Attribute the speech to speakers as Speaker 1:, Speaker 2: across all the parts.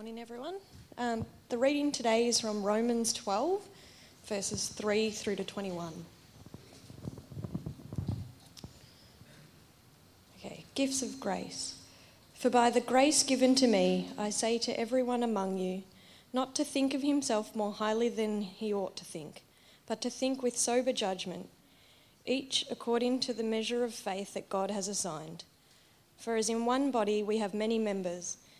Speaker 1: Morning, everyone. Um, the reading today is from Romans 12, verses 3 through to 21. Okay, gifts of grace. For by the grace given to me, I say to everyone among you, not to think of himself more highly than he ought to think, but to think with sober judgment, each according to the measure of faith that God has assigned. For as in one body we have many members,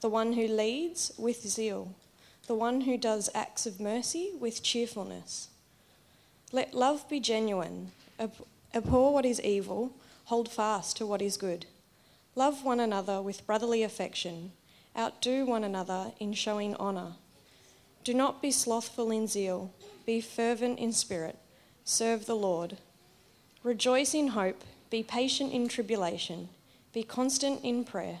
Speaker 1: the one who leads with zeal, the one who does acts of mercy with cheerfulness. Let love be genuine, abhor what is evil, hold fast to what is good. Love one another with brotherly affection, outdo one another in showing honour. Do not be slothful in zeal, be fervent in spirit, serve the Lord. Rejoice in hope, be patient in tribulation be constant in prayer.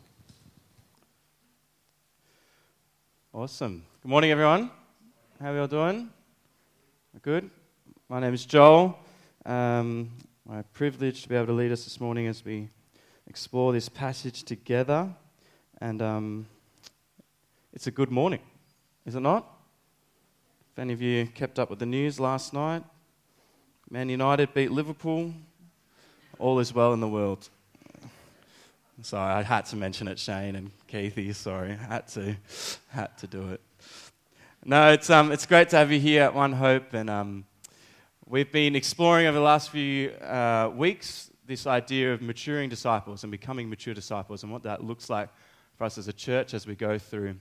Speaker 2: Awesome. Good morning, everyone. How are you all doing? Good. My name is Joel. Um, my privilege to be able to lead us this morning as we explore this passage together. And um, it's a good morning, is it not? If any of you kept up with the news last night, Man United beat Liverpool all is well in the world. Sorry, I had to mention it, Shane and Keithy. Sorry, had to, had to do it. No, it's, um, it's great to have you here at One Hope, and um, we've been exploring over the last few uh, weeks this idea of maturing disciples and becoming mature disciples, and what that looks like for us as a church as we go through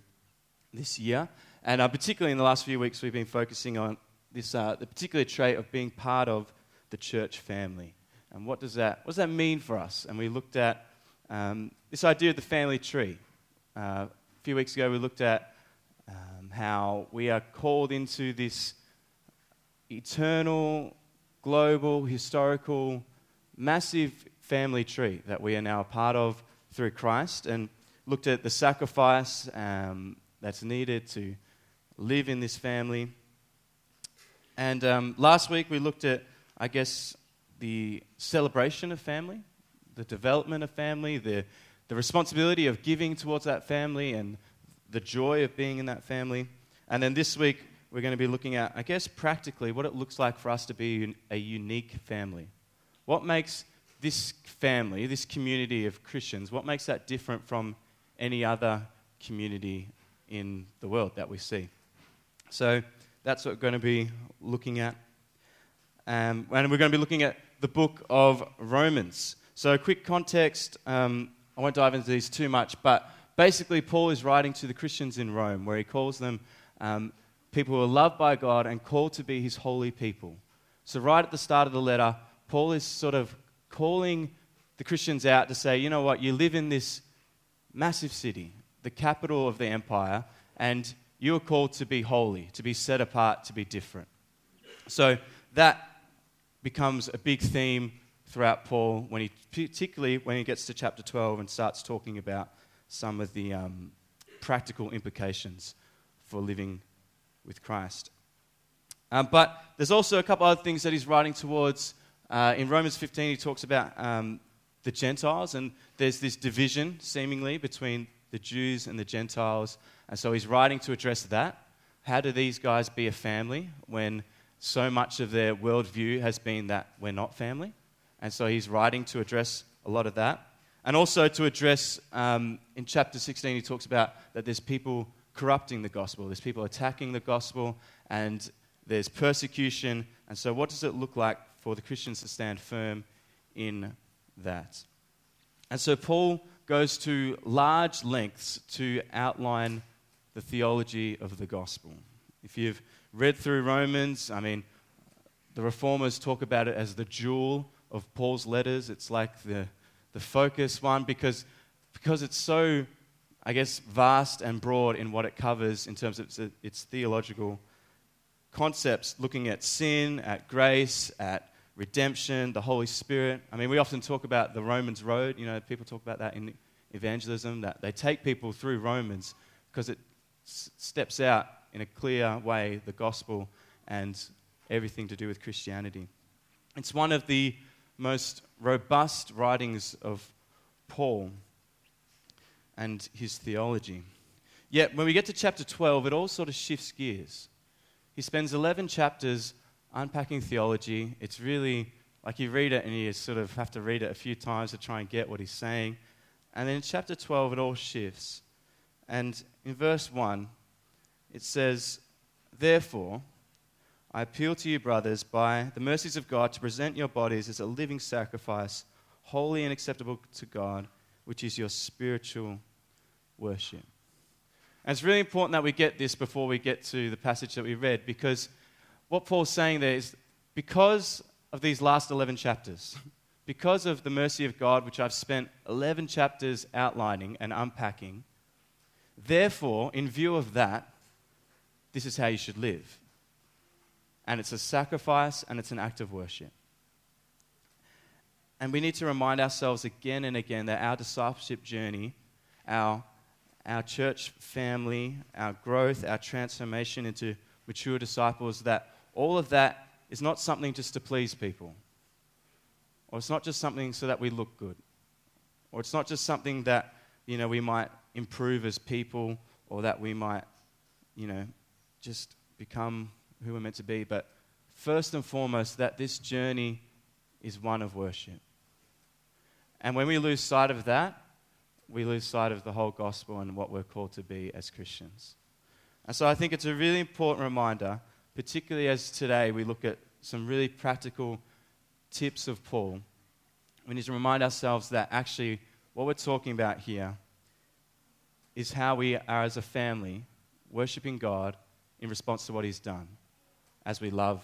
Speaker 2: this year. And uh, particularly in the last few weeks, we've been focusing on this uh, the particular trait of being part of the church family. And what does that, what does that mean for us? And we looked at um, this idea of the family tree. Uh, a few weeks ago, we looked at um, how we are called into this eternal, global, historical, massive family tree that we are now a part of through Christ, and looked at the sacrifice um, that's needed to live in this family. And um, last week, we looked at, I guess, the celebration of family, the development of family, the, the responsibility of giving towards that family, and the joy of being in that family. And then this week, we're going to be looking at, I guess, practically what it looks like for us to be a unique family. What makes this family, this community of Christians, what makes that different from any other community in the world that we see? So that's what we're going to be looking at. Um, and we're going to be looking at the book of Romans. So, quick context um, I won't dive into these too much, but basically, Paul is writing to the Christians in Rome where he calls them um, people who are loved by God and called to be his holy people. So, right at the start of the letter, Paul is sort of calling the Christians out to say, you know what, you live in this massive city, the capital of the empire, and you are called to be holy, to be set apart, to be different. So, that becomes a big theme throughout Paul, when he, particularly when he gets to chapter 12 and starts talking about some of the, um, practical implications for living with Christ. Um, but there's also a couple other things that he's writing towards. Uh, in Romans 15, he talks about um, the Gentiles, and there's this division, seemingly, between the Jews and the Gentiles. And so he's writing to address that. How do these guys be a family when so much of their worldview has been that we're not family? And so he's writing to address a lot of that. And also to address, um, in chapter 16, he talks about that there's people corrupting the gospel, there's people attacking the gospel, and there's persecution. And so, what does it look like for the Christians to stand firm in that? And so, Paul goes to large lengths to outline the theology of the gospel. If you've read through Romans, I mean, the reformers talk about it as the jewel of Paul's letters. It's like the, the focus one because, because it's so, I guess, vast and broad in what it covers in terms of its, its theological concepts, looking at sin, at grace, at redemption, the Holy Spirit. I mean, we often talk about the Romans road. You know, people talk about that in evangelism, that they take people through Romans because it s- steps out in a clear way the gospel and everything to do with Christianity. It's one of the most robust writings of Paul and his theology. Yet, when we get to chapter 12, it all sort of shifts gears. He spends 11 chapters unpacking theology. It's really like you read it and you sort of have to read it a few times to try and get what he's saying. And then in chapter 12, it all shifts. And in verse 1, it says, Therefore, I appeal to you, brothers, by the mercies of God, to present your bodies as a living sacrifice, holy and acceptable to God, which is your spiritual worship. And it's really important that we get this before we get to the passage that we read, because what Paul's saying there is because of these last 11 chapters, because of the mercy of God, which I've spent 11 chapters outlining and unpacking, therefore, in view of that, this is how you should live. And it's a sacrifice and it's an act of worship. And we need to remind ourselves again and again that our discipleship journey, our, our church family, our growth, our transformation into mature disciples, that all of that is not something just to please people. Or it's not just something so that we look good. Or it's not just something that, you know, we might improve as people or that we might, you know, just become who we're meant to be. But first and foremost, that this journey is one of worship. And when we lose sight of that, we lose sight of the whole gospel and what we're called to be as Christians. And so I think it's a really important reminder, particularly as today we look at some really practical tips of Paul. We need to remind ourselves that actually what we're talking about here is how we are as a family worshiping God in response to what He's done as we love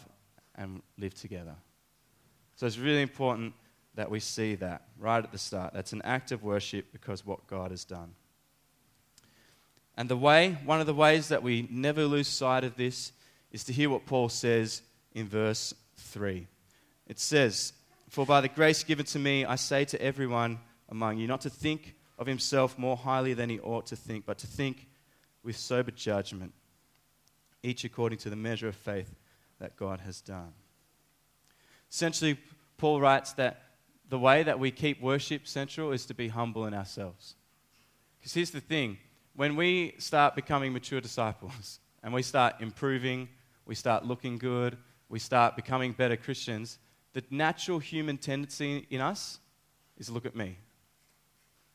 Speaker 2: and live together. So it's really important that we see that right at the start. That's an act of worship because what God has done. And the way, one of the ways that we never lose sight of this is to hear what Paul says in verse 3. It says, For by the grace given to me, I say to everyone among you, not to think of himself more highly than he ought to think, but to think with sober judgment, each according to the measure of faith that God has done. Essentially, Paul writes that the way that we keep worship central is to be humble in ourselves. Because here's the thing when we start becoming mature disciples and we start improving, we start looking good, we start becoming better Christians, the natural human tendency in us is look at me.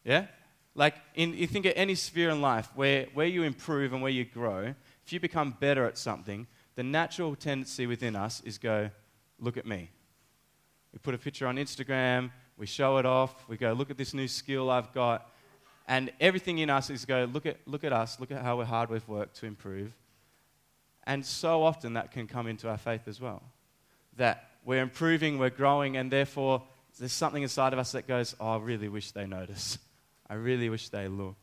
Speaker 2: Yeah? Like, in, you think of any sphere in life where, where you improve and where you grow, if you become better at something, the natural tendency within us is go, look at me. We put a picture on Instagram, we show it off, we go, look at this new skill I've got. And everything in us is go, look at, look at us, look at how hard we've worked to improve. And so often that can come into our faith as well. That we're improving, we're growing, and therefore there's something inside of us that goes, oh, I really wish they notice. I really wish they look.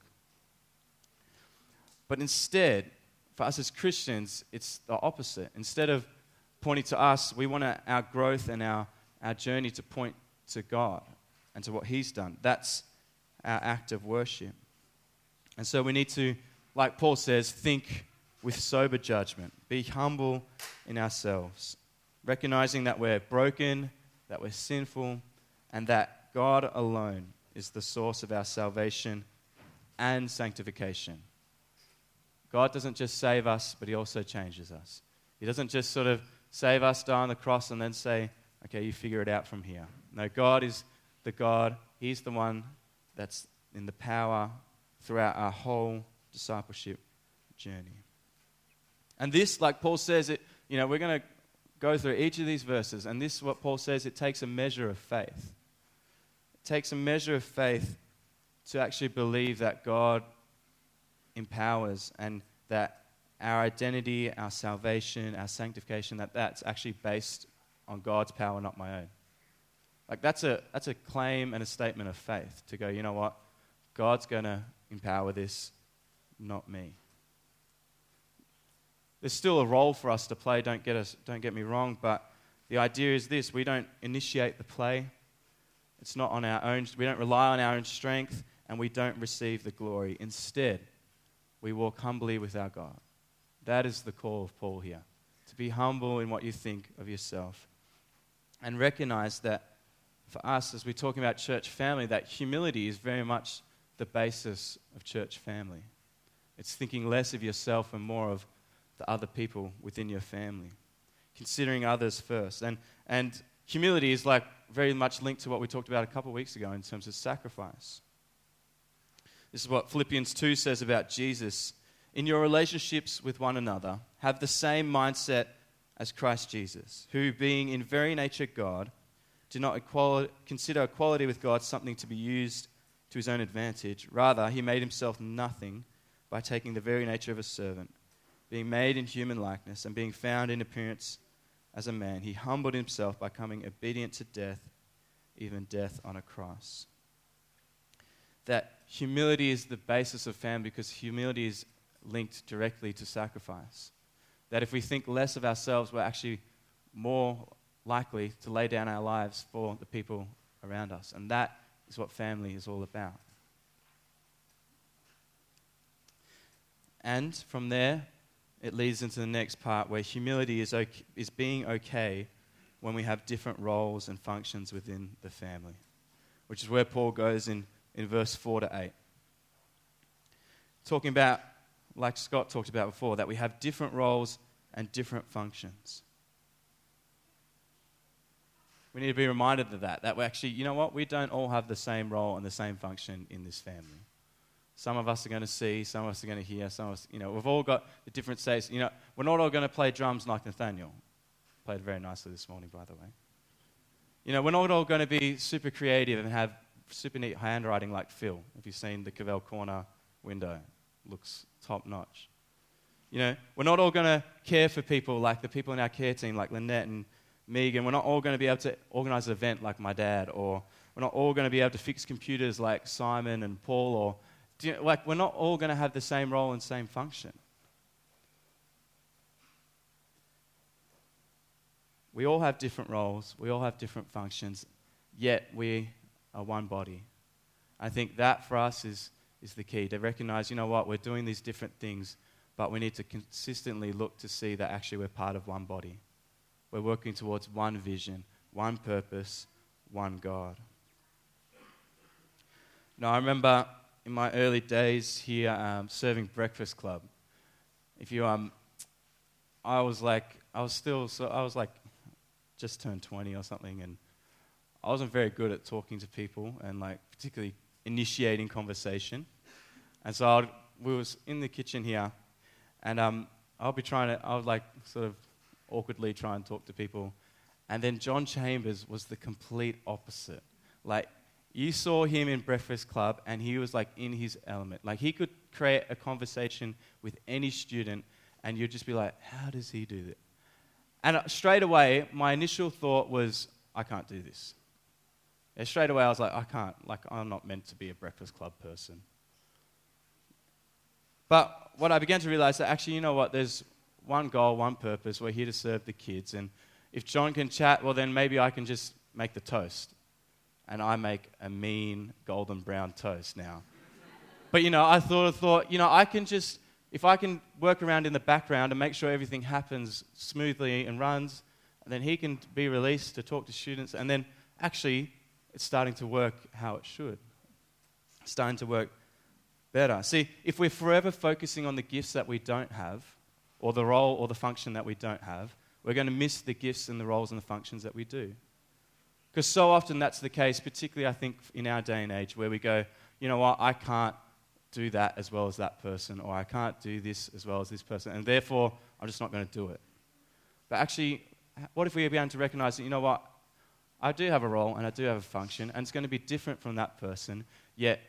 Speaker 2: But instead, for us as Christians, it's the opposite. Instead of pointing to us, we want our growth and our, our journey to point to God and to what He's done. That's our act of worship. And so we need to like Paul says, think with sober judgment. Be humble in ourselves, recognizing that we're broken, that we're sinful, and that God alone is the source of our salvation and sanctification. God doesn't just save us, but He also changes us. He doesn't just sort of save us, die on the cross, and then say, okay, you figure it out from here. No, God is the God, He's the one that's in the power throughout our whole discipleship journey. And this, like Paul says, it, you know, we're going to go through each of these verses, and this is what Paul says it takes a measure of faith. It takes a measure of faith to actually believe that God empowers and that our identity, our salvation, our sanctification, that that's actually based on God's power, not my own. Like that's a, that's a claim and a statement of faith to go, you know what? God's going to empower this, not me. There's still a role for us to play, don't get, us, don't get me wrong, but the idea is this we don't initiate the play. It's not on our own, we don't rely on our own strength, and we don't receive the glory. Instead, we walk humbly with our God. That is the call of Paul here to be humble in what you think of yourself and recognize that for us, as we're talking about church family, that humility is very much the basis of church family. It's thinking less of yourself and more of the other people within your family, considering others first. And, and humility is like very much linked to what we talked about a couple of weeks ago in terms of sacrifice. This is what Philippians 2 says about Jesus. In your relationships with one another, have the same mindset as Christ Jesus, who, being in very nature God, did not equality, consider equality with God something to be used to his own advantage. Rather, he made himself nothing by taking the very nature of a servant, being made in human likeness, and being found in appearance as a man. He humbled himself by coming obedient to death, even death on a cross. That humility is the basis of family because humility is linked directly to sacrifice. That if we think less of ourselves, we're actually more likely to lay down our lives for the people around us. And that is what family is all about. And from there, it leads into the next part where humility is, okay, is being okay when we have different roles and functions within the family, which is where Paul goes in, in verse 4 to 8. Talking about, like Scott talked about before, that we have different roles and different functions. We need to be reminded of that. That we actually, you know what? We don't all have the same role and the same function in this family. Some of us are going to see, some of us are going to hear, some of us, you know, we've all got the different states. You know, we're not all going to play drums like Nathaniel. Played very nicely this morning, by the way. You know, we're not all going to be super creative and have super neat handwriting like Phil. If you've seen the Cavell Corner window, looks top notch. You know, we're not all going to care for people like the people in our care team, like Lynette and Megan. We're not all going to be able to organize an event like my dad, or we're not all going to be able to fix computers like Simon and Paul, or you like we're not all going to have the same role and same function. We all have different roles, we all have different functions, yet we are one body. I think that for us is, is the key to recognize, you know what, we're doing these different things, but we need to consistently look to see that actually we're part of one body. We're working towards one vision, one purpose, one God. Now, I remember in my early days here um, serving Breakfast Club. If you, um, I was like, I was still, so I was like, just turned 20 or something, and I wasn't very good at talking to people and like particularly initiating conversation. And so I'd, we was in the kitchen here, and um, I'll be trying to, I would like sort of awkwardly try and talk to people. And then John Chambers was the complete opposite. Like, you saw him in Breakfast Club, and he was like in his element. Like, he could create a conversation with any student, and you'd just be like, how does he do that? And uh, straight away, my initial thought was, I can't do this. And straight away, I was like, I can't. Like, I'm not meant to be a Breakfast Club person. But what I began to realize that actually, you know what? There's one goal, one purpose. We're here to serve the kids. And if John can chat, well, then maybe I can just make the toast. And I make a mean golden brown toast now. But, you know, I thought, I thought, you know, I can just, if I can work around in the background and make sure everything happens smoothly and runs, and then he can be released to talk to students, and then actually it's starting to work how it should. It's starting to work better. See, if we're forever focusing on the gifts that we don't have, or the role or the function that we don't have, we're going to miss the gifts and the roles and the functions that we do. Because so often that's the case, particularly I think in our day and age, where we go, you know what, I can't do that as well as that person, or I can't do this as well as this person, and therefore I'm just not going to do it. But actually, what if we began to recognize that, you know what, I do have a role and I do have a function, and it's going to be different from that person, yet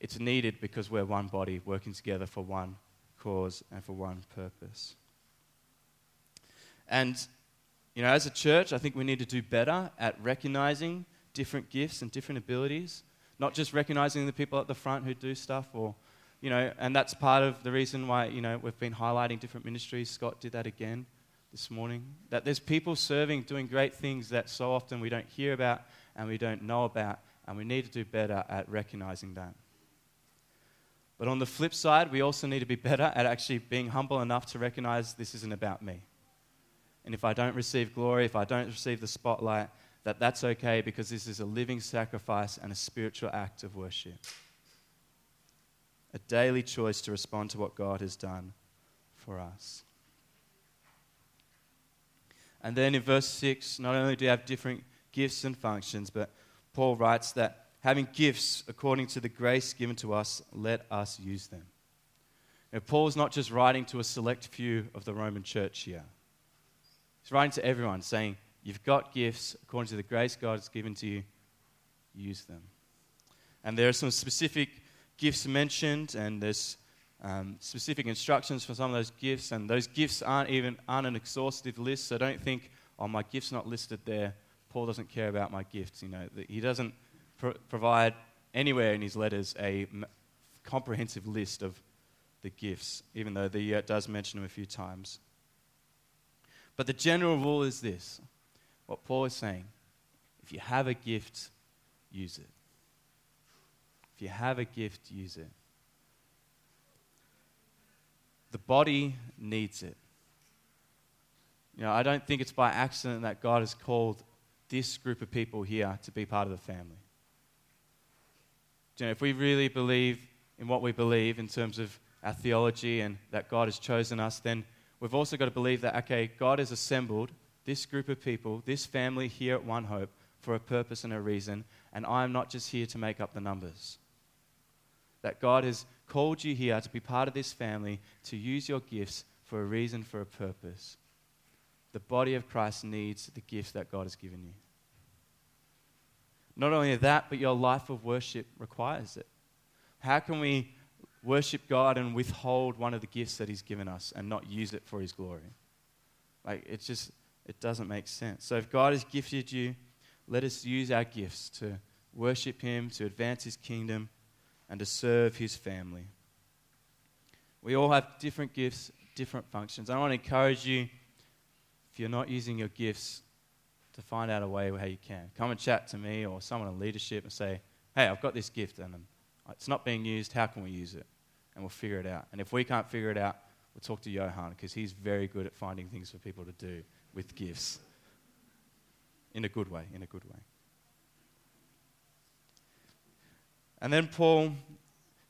Speaker 2: it's needed because we're one body working together for one cause and for one purpose. And, you know, as a church, I think we need to do better at recognizing different gifts and different abilities, not just recognizing the people at the front who do stuff or, you know, and that's part of the reason why, you know, we've been highlighting different ministries. Scott did that again this morning. That there's people serving, doing great things that so often we don't hear about and we don't know about, and we need to do better at recognizing that. But on the flip side, we also need to be better at actually being humble enough to recognize this isn't about me. And if I don't receive glory, if I don't receive the spotlight, that that's okay because this is a living sacrifice and a spiritual act of worship. A daily choice to respond to what God has done for us. And then in verse 6, not only do you have different gifts and functions, but Paul writes that having gifts according to the grace given to us, let us use them. Now, Paul is not just writing to a select few of the Roman church here. He's writing to everyone, saying, You've got gifts according to the grace God has given to you, use them. And there are some specific gifts mentioned, and there's um, specific instructions for some of those gifts, and those gifts aren't even aren't an exhaustive list. So don't think, oh, my gift's not listed there. Paul doesn't care about my gifts. You know, he doesn't pro- provide anywhere in his letters a m- comprehensive list of the gifts, even though he uh, does mention them a few times. But the general rule is this what Paul is saying if you have a gift, use it. If you have a gift, use it. The body needs it. You know, I don't think it's by accident that God has called this group of people here to be part of the family. You know, if we really believe in what we believe in terms of our theology and that God has chosen us, then we've also got to believe that, okay, God has assembled this group of people, this family here at One Hope, for a purpose and a reason, and I'm not just here to make up the numbers. That God has called you here to be part of this family, to use your gifts for a reason, for a purpose. The body of Christ needs the gifts that God has given you. Not only that, but your life of worship requires it. How can we worship God and withhold one of the gifts that He's given us and not use it for His glory? Like, it just, it doesn't make sense. So, if God has gifted you, let us use our gifts to worship Him, to advance His kingdom, and to serve His family. We all have different gifts, different functions. I want to encourage you, if you're not using your gifts, to find out a way how you can. Come and chat to me or someone in leadership and say, hey, I've got this gift and it's not being used. How can we use it? And we'll figure it out. And if we can't figure it out, we'll talk to Johan because he's very good at finding things for people to do with gifts. In a good way, in a good way. And then Paul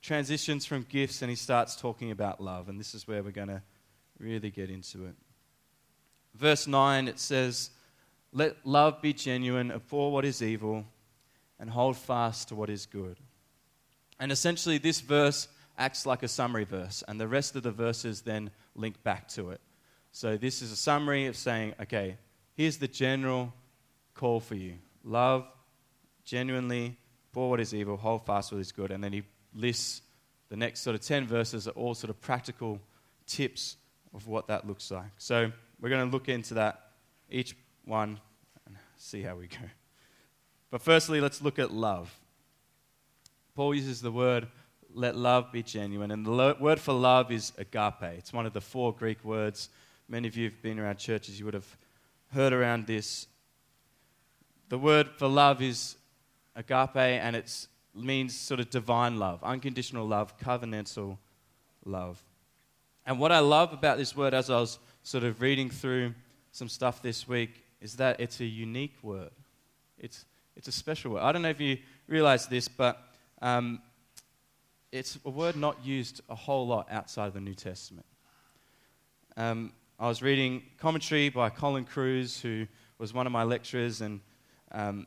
Speaker 2: transitions from gifts and he starts talking about love. And this is where we're going to really get into it. Verse 9, it says, Let love be genuine, abhor what is evil, and hold fast to what is good. And essentially, this verse acts like a summary verse, and the rest of the verses then link back to it. So, this is a summary of saying, okay, here's the general call for you love genuinely, for what is evil, hold fast what is good. And then he lists the next sort of 10 verses are all sort of practical tips of what that looks like. So, we're going to look into that, each one, and see how we go. But firstly, let's look at love. Paul uses the word, let love be genuine. And the lo- word for love is agape. It's one of the four Greek words. Many of you have been around churches, you would have heard around this. The word for love is agape, and it means sort of divine love, unconditional love, covenantal love. And what I love about this word as I was sort of reading through some stuff this week is that it's a unique word. It's, it's a special word. I don't know if you realize this, but um, it's a word not used a whole lot outside of the New Testament. Um, I was reading commentary by Colin Kruse, who was one of my lecturers, and um,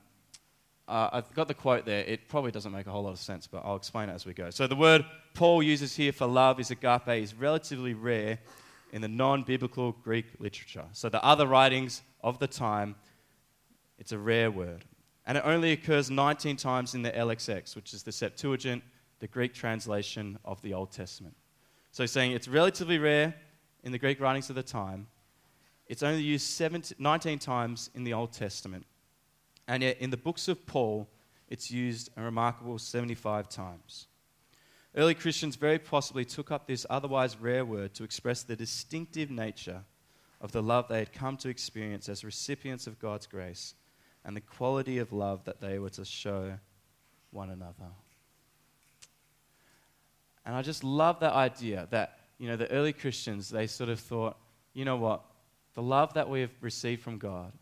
Speaker 2: uh, I've got the quote there. It probably doesn't make a whole lot of sense, but I'll explain it as we go. So, the word Paul uses here for love is agape, is relatively rare in the non biblical Greek literature. So, the other writings of the time, it's a rare word. And it only occurs 19 times in the LXX, which is the Septuagint, the Greek translation of the Old Testament. So, saying it's relatively rare in the Greek writings of the time. It's only used 17, 19 times in the Old Testament. And yet, in the books of Paul, it's used a remarkable 75 times. Early Christians very possibly took up this otherwise rare word to express the distinctive nature of the love they had come to experience as recipients of God's grace and the quality of love that they were to show one another. And I just love that idea that, you know, the early Christians, they sort of thought, you know what? The love that we have received from God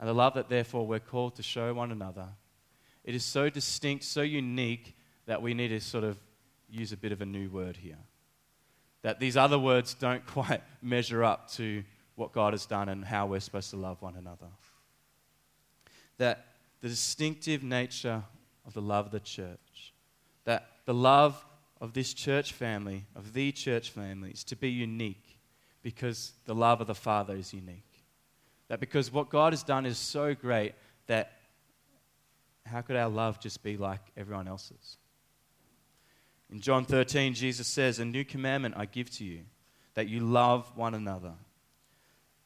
Speaker 2: and the love that therefore we're called to show one another. It is so distinct, so unique that we need to sort of use a bit of a new word here. That these other words don't quite measure up to what God has done and how we're supposed to love one another. That the distinctive nature of the love of the church, that the love of this church family, of the church family, is to be unique because the love of the Father is unique. That because what God has done is so great that how could our love just be like everyone else's? In John 13, Jesus says, A new commandment I give to you, that you love one another.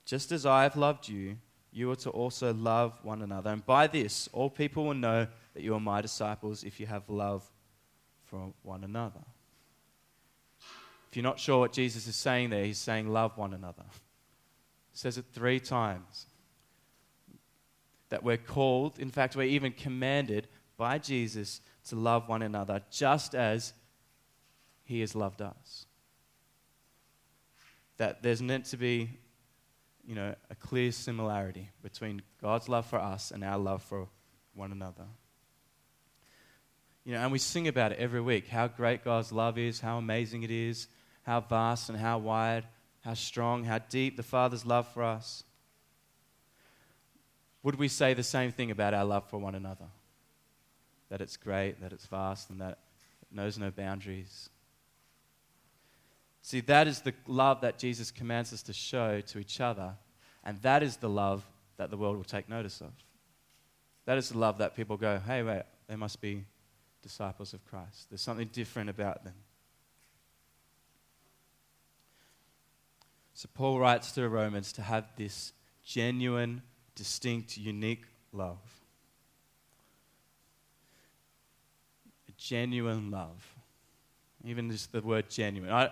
Speaker 2: Just as I have loved you, you are to also love one another. And by this, all people will know that you are my disciples if you have love for one another. If you're not sure what Jesus is saying there, he's saying, Love one another says it three times. That we're called, in fact, we're even commanded by Jesus to love one another just as he has loved us. That there's meant to be, you know, a clear similarity between God's love for us and our love for one another. You know, and we sing about it every week how great God's love is, how amazing it is, how vast and how wide how strong, how deep the Father's love for us, would we say the same thing about our love for one another? That it's great, that it's vast, and that it knows no boundaries. See, that is the love that Jesus commands us to show to each other, and that is the love that the world will take notice of. That is the love that people go, hey, wait, they must be disciples of Christ. There's something different about them. So Paul writes to the Romans to have this genuine, distinct, unique love. A genuine love. Even just the word genuine. I,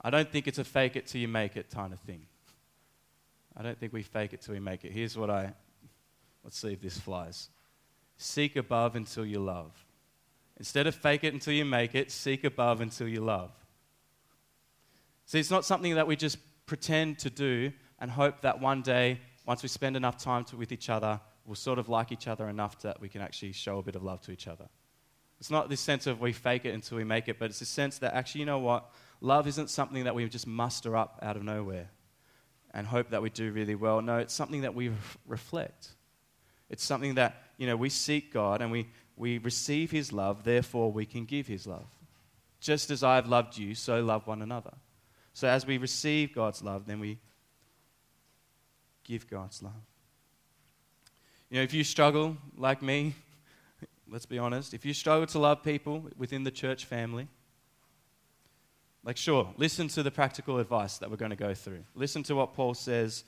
Speaker 2: I don't think it's a fake it till you make it kind of thing. I don't think we fake it till we make it. Here's what I, let's see if this flies. Seek above until you love. Instead of fake it until you make it, seek above until you love. See, it's not something that we just pretend to do and hope that one day, once we spend enough time to, with each other, we'll sort of like each other enough that we can actually show a bit of love to each other. It's not this sense of we fake it until we make it, but it's a sense that actually, you know what? Love isn't something that we just muster up out of nowhere and hope that we do really well. No, it's something that we reflect. It's something that, you know, we seek God and we, we receive His love, therefore we can give His love. Just as I have loved you, so love one another. So as we receive God's love, then we give God's love. You know, if you struggle like me, let's be honest, if you struggle to love people within the church family, like, sure, listen to the practical advice that we're going to go through. Listen to what Paul says.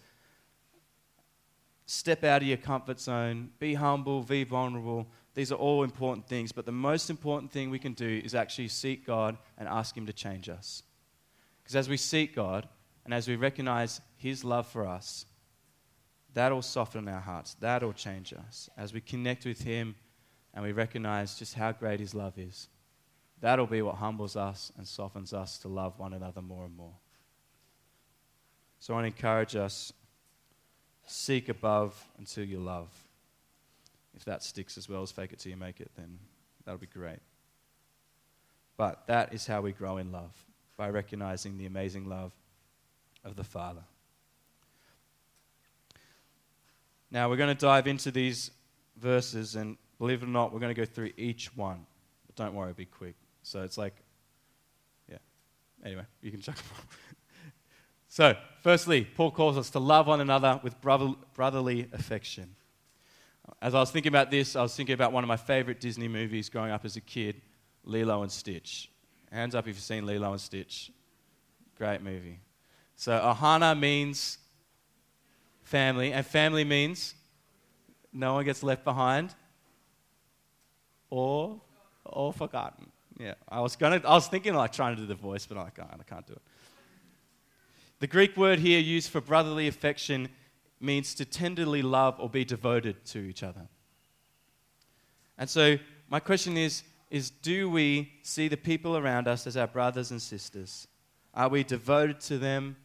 Speaker 2: Step out of your comfort zone. Be humble. Be vulnerable. These are all important things, but the most important thing we can do is actually seek God and ask Him to change us. Because as we seek God and as we recognize His love for us, that'll soften our hearts, that'll change us. As we connect with Him and we recognize just how great His love is, that'll be what humbles us and softens us to love one another more and more. So I want to encourage us seek above until you love. If that sticks as well as fake it till you make it, then that'll be great. But that is how we grow in love, by recognizing the amazing love of the Father. Now, we're going to dive into these verses, and believe it or not, we're going to go through each one. But don't worry, be quick. So it's like, yeah. Anyway, you can them so, firstly, Paul calls us to love one another with brotherly affection. As I was thinking about this, I was thinking about one of my favorite Disney movies growing up as a kid, Lilo and Stitch. Hands up if you've seen Lilo and Stitch. Great movie. So, Ohana means family, and family means no one gets left behind or, or forgotten. Yeah, I was, gonna, I was thinking like trying to do the voice, but I can't, I can't do it. The Greek word here used for brotherly affection means to tenderly love or be devoted to each other. And so, my question is, is do we see the people around us as our brothers and sisters? Are we devoted to them,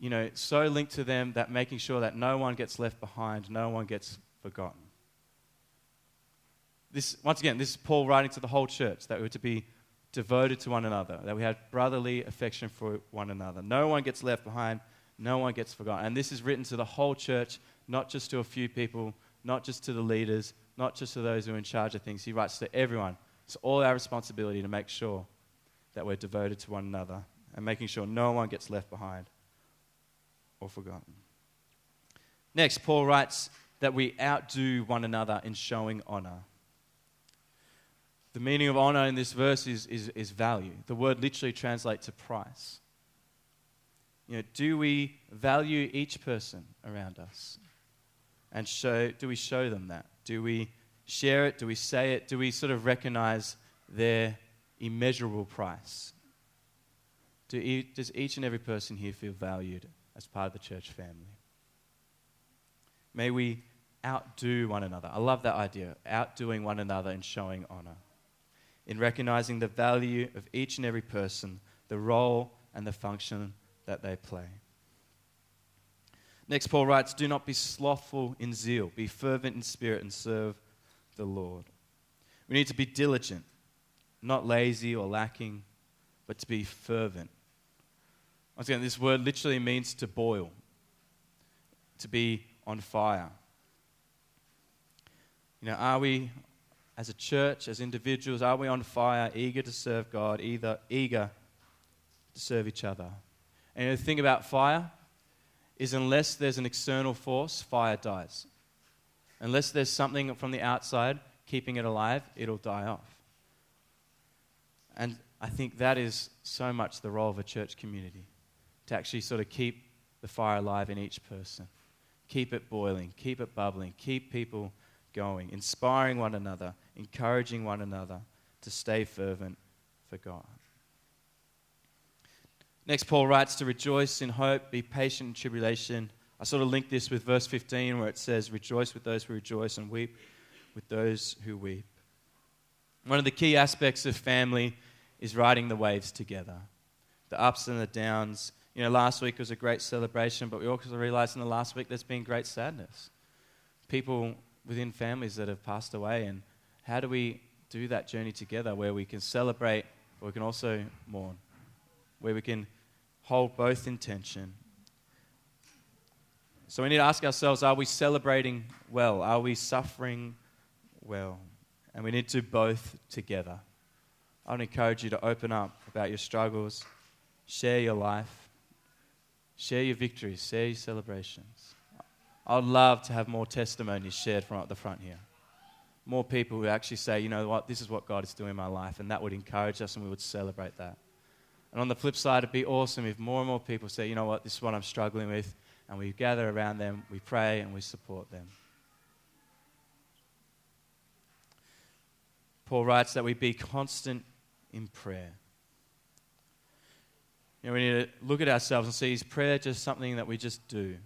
Speaker 2: you know, so linked to them that making sure that no one gets left behind, no one gets forgotten? This, once again, this is Paul writing to the whole church that we're to be devoted to one another, that we had brotherly affection for one another. No one gets left behind, no one gets forgotten. And this is written to the whole church, not just to a few people, not just to the leaders, not just to those who are in charge of things. He writes to everyone. It's all our responsibility to make sure that we're devoted to one another and making sure no one gets left behind or forgotten. Next, Paul writes that we outdo one another in showing honor. The meaning of honor in this verse is, is, is value. The word literally translates to price. You know, do we value each person around us? And show, do we show them that? Do we share it? Do we say it? Do we sort of recognize their immeasurable price? Do, does each and every person here feel valued as part of the church family? May we outdo one another. I love that idea, outdoing one another and showing honor in recognizing the value of each and every person, the role and the function that they play. Next, Paul writes, Do not be slothful in zeal, be fervent in spirit, and serve the Lord. We need to be diligent, not lazy or lacking, but to be fervent. Once again, this word literally means to boil, to be on fire. You know, are we as a church, as individuals, are we on fire, eager to serve God, either eager to serve each other? And the thing about fire is unless there's an external force, fire dies. Unless there's something from the outside keeping it alive, it'll die off. And I think that is so much the role of a church community to actually sort of keep the fire alive in each person. Keep it boiling, keep it bubbling, keep people going, inspiring one another, encouraging one another to stay fervent for God. Next, Paul writes to rejoice in hope, be patient in tribulation. I sort of link this with verse 15 where it says, Rejoice with those who rejoice and weep with those who weep. One of the key aspects of family is riding the waves together, the ups and the downs. You know, last week was a great celebration, but we also realized in the last week there's been great sadness. People within families that have passed away, and how do we do that journey together where we can celebrate, but we can also mourn, where we can hold both in tension? So we need to ask ourselves are we celebrating well? Are we suffering well? And we need to both together. I would encourage you to open up about your struggles, share your life, share your victories, share your celebrations. I'd love to have more testimonies shared from up the front here more people who actually say, you know what, this is what God is doing in my life, and that would encourage us and we would celebrate that. And on the flip side, it'd be awesome if more and more people say, you know what, this is what I'm struggling with, and we gather around them, we pray, and we support them. Paul writes that we be constant in prayer. You know, we need to look at ourselves and see is prayer just something that we just do?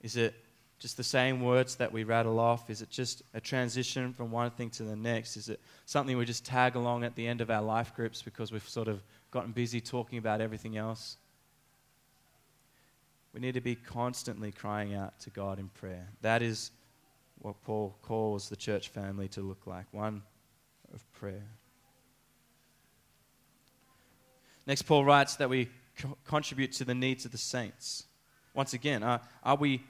Speaker 2: Is it just the same words that we rattle off? Is it just a transition from one thing to the next? Is it something we just tag along at the end of our life groups because we've sort of gotten busy talking about everything else? We need to be constantly crying out to God in prayer. That is what Paul calls the church family to look like one of prayer. Next, Paul writes that we co- contribute to the needs of the saints. Once again, uh, are we,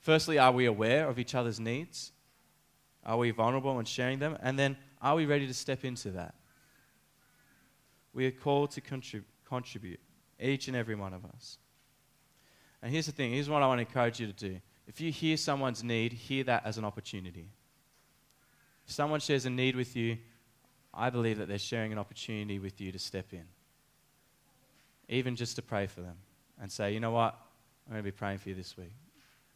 Speaker 2: firstly, are we aware of each other's needs? Are we vulnerable in sharing them? And then, are we ready to step into that? We are called to contrib- contribute, each and every one of us. And here's the thing here's what I want to encourage you to do. If you hear someone's need, hear that as an opportunity. If someone shares a need with you, I believe that they're sharing an opportunity with you to step in even just to pray for them and say, you know what, I'm going to be praying for you this week.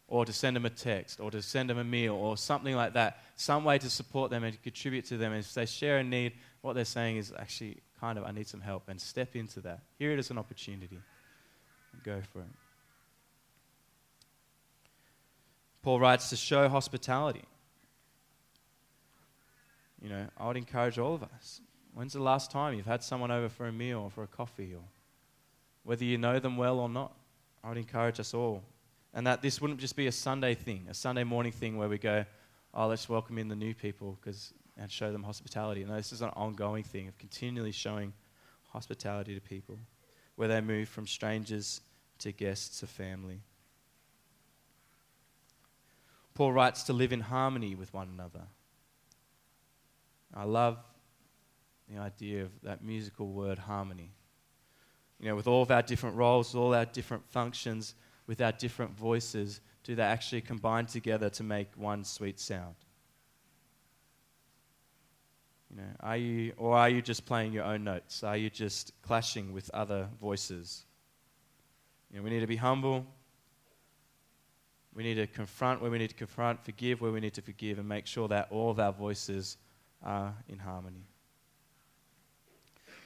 Speaker 2: Or to send them a text, or to send them a meal, or something like that. Some way to support them and contribute to them. And if they share a need, what they're saying is actually kind of, I need some help. And step into that. Hear it as an opportunity. Go for it. Paul writes to show hospitality. You know, I would encourage all of us. When's the last time you've had someone over for a meal or for a coffee or whether you know them well or not. I would encourage us all. And that this wouldn't just be a Sunday thing, a Sunday morning thing where we go, oh, let's welcome in the new people because and show them hospitality. No, this is an ongoing thing of continually showing hospitality to people, where they move from strangers to guests to family. Paul writes to live in harmony with one another. I love the idea of that musical word harmony you know, with all of our different roles, all our different functions, with our different voices, do they actually combine together to make one sweet sound? You know, are you, or are you just playing your own notes? Are you just clashing with other voices? You know, we need to be humble. We need to confront where we need to confront, forgive where we need to forgive, and make sure that all of our voices are in harmony.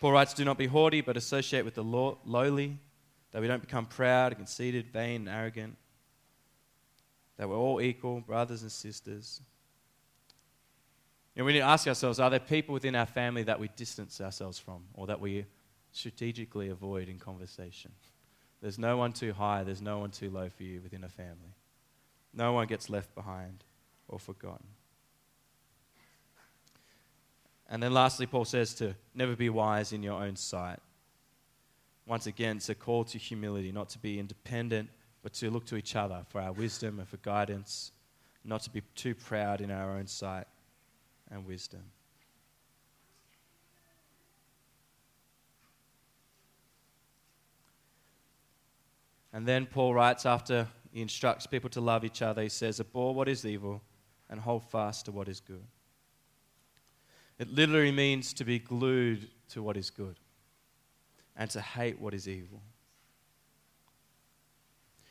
Speaker 2: Paul writes, Do not be haughty, but associate with the lowly, that we don't become proud, conceited, vain, and arrogant, that we're all equal, brothers and sisters. Know, we need to ask ourselves are there people within our family that we distance ourselves from or that we strategically avoid in conversation? There's no one too high, there's no one too low for you within a family. No one gets left behind or forgotten. And then lastly, Paul says to never be wise in your own sight. Once again, it's a call to humility, not to be independent, but to look to each other for our wisdom and for guidance, not to be too proud in our own sight and wisdom. And then Paul writes after he instructs people to love each other, he says, Abhor what is evil and hold fast to what is good. It literally means to be glued to what is good and to hate what is evil.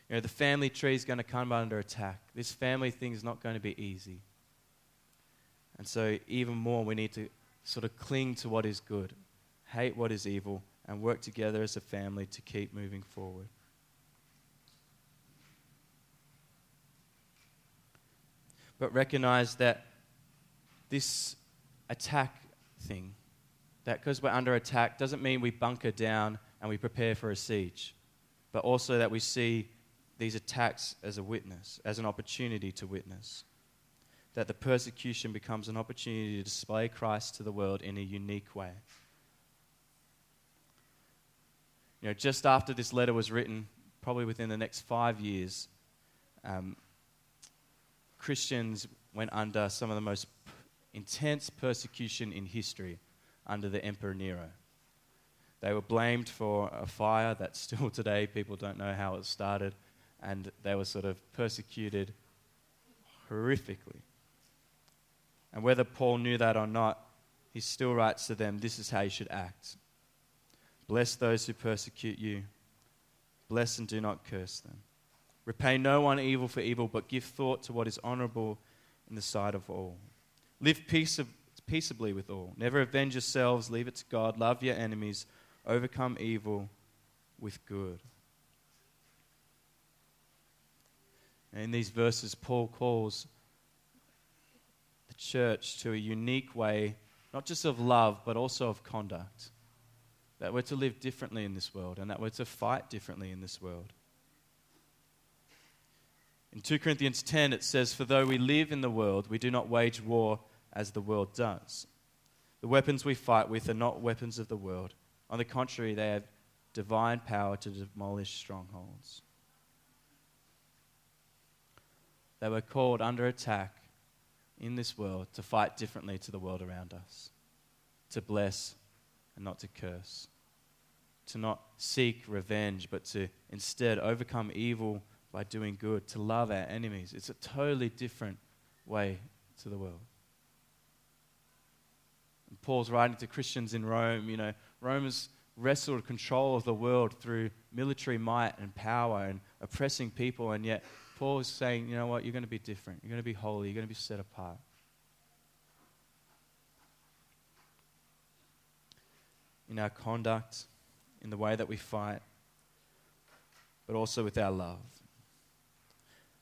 Speaker 2: You know, the family tree is going to come under attack. This family thing is not going to be easy. And so, even more, we need to sort of cling to what is good, hate what is evil, and work together as a family to keep moving forward. But recognize that this attack thing. That because we're under attack doesn't mean we bunker down and we prepare for a siege, but also that we see these attacks as a witness, as an opportunity to witness. That the persecution becomes an opportunity to display Christ to the world in a unique way. You know, just after this letter was written, probably within the next five years, um, Christians went under some of the most intense persecution in history under the Emperor Nero. They were blamed for a fire that still today people don't know how it started, and they were sort of persecuted horrifically. And whether Paul knew that or not, he still writes to them this is how you should act. Bless those who persecute you, bless and do not curse them. Repay no one evil for evil, but give thought to what is honorable in the sight of all. Live peaceably with all. Never avenge yourselves, leave it to God. Love your enemies, overcome evil with good. And in these verses, Paul calls the church to a unique way, not just of love, but also of conduct. That we're to live differently in this world and that we're to fight differently in this world. In 2 Corinthians 10, it says, For though we live in the world, we do not wage war as the world does. The weapons we fight with are not weapons of the world. On the contrary, they have divine power to demolish strongholds. They were called under attack in this world to fight differently to the world around us, to bless and not to curse, to not seek revenge, but to instead overcome evil by doing good, to love our enemies. It's a totally different way to the world. And Paul's writing to Christians in Rome, you know, Rome has wrestled control of the world through military might and power and oppressing people, and yet Paul is saying, you know what, you're going to be different. You're going to be holy. You're going to be set apart. In our conduct, in the way that we fight, but also with our love.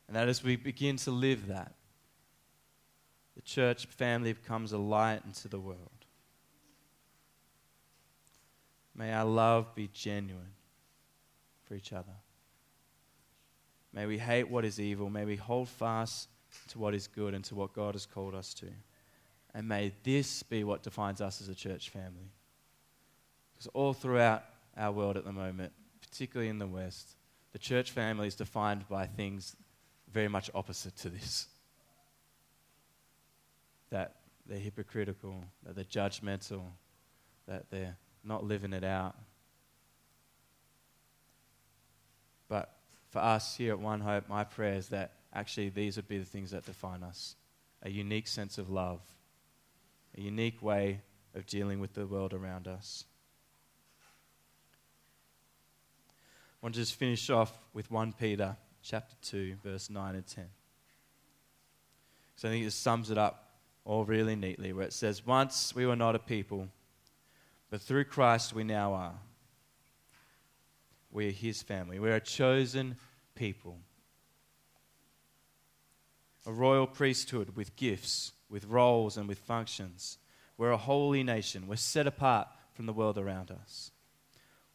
Speaker 2: And that as we begin to live that, the church family becomes a light into the world. May our love be genuine for each other. May we hate what is evil. May we hold fast to what is good and to what God has called us to. And may this be what defines us as a church family. Because all throughout our world at the moment, particularly in the West, the church family is defined by things very much opposite to this. That they're hypocritical, that they're judgmental, that they're not living it out. But for us here at One Hope, my prayer is that actually these would be the things that define us a unique sense of love, a unique way of dealing with the world around us. I want to just finish off with 1 Peter chapter 2, verse 9 and 10. So I think it sums it up all really neatly, where it says, Once we were not a people, but through Christ we now are. We are his family. We're a chosen people, a royal priesthood with gifts, with roles, and with functions. We're a holy nation. We're set apart from the world around us.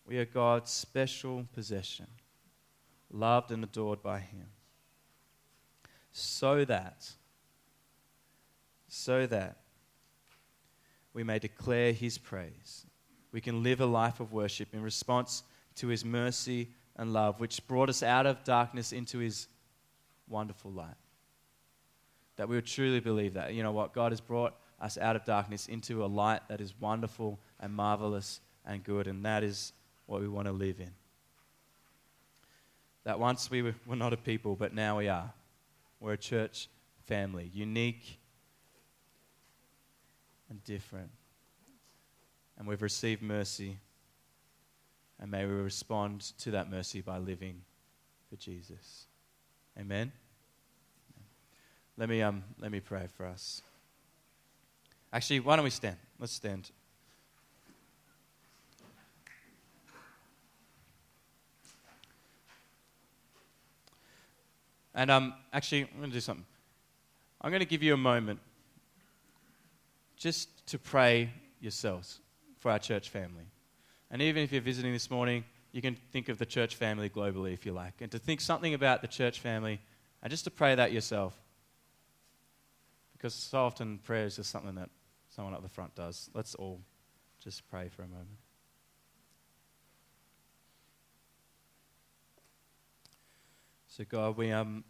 Speaker 2: We are God's special possession loved and adored by Him. So that, so that we may declare His praise. We can live a life of worship in response to His mercy and love, which brought us out of darkness into His wonderful light. That we would truly believe that. You know what? God has brought us out of darkness into a light that is wonderful and marvelous and good, and that is what we want to live in that once we were, not a people, but now we are. We're a church family, unique and different. And we've received mercy. And may we respond to that mercy by living for Jesus. Amen. Let me, um, let me pray for us. Actually, why don't we stand? Let's stand. And um, actually, I'm going to do something. I'm going to give you a moment just to pray yourselves for our church family. And even if you're visiting this morning, you can think of the church family globally if you like, and to think something about the church family and just to pray that yourself. Because so often prayer is just something that someone up the front does. Let's all just pray for a moment. So, God, we, um,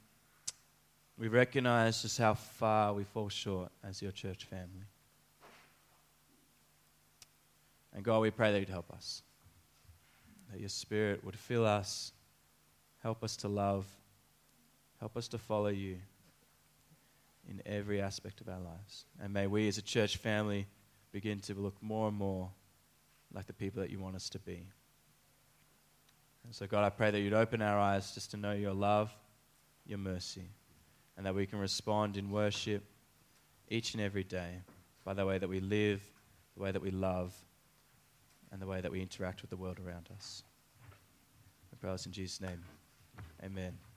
Speaker 2: we recognize just how far we fall short as your church family. And God, we pray that you'd help us, that your spirit would fill us, help us to love, help us to follow you in every aspect of our lives. And may we as a church family begin to look more and more like the people that you want us to be. And so, God, I pray that you'd open our eyes just to know your love, your mercy, and that we can respond in worship each and every day by the way that we live, the way that we love, and the way that we interact with the world around us. I pray this in Jesus' name. Amen.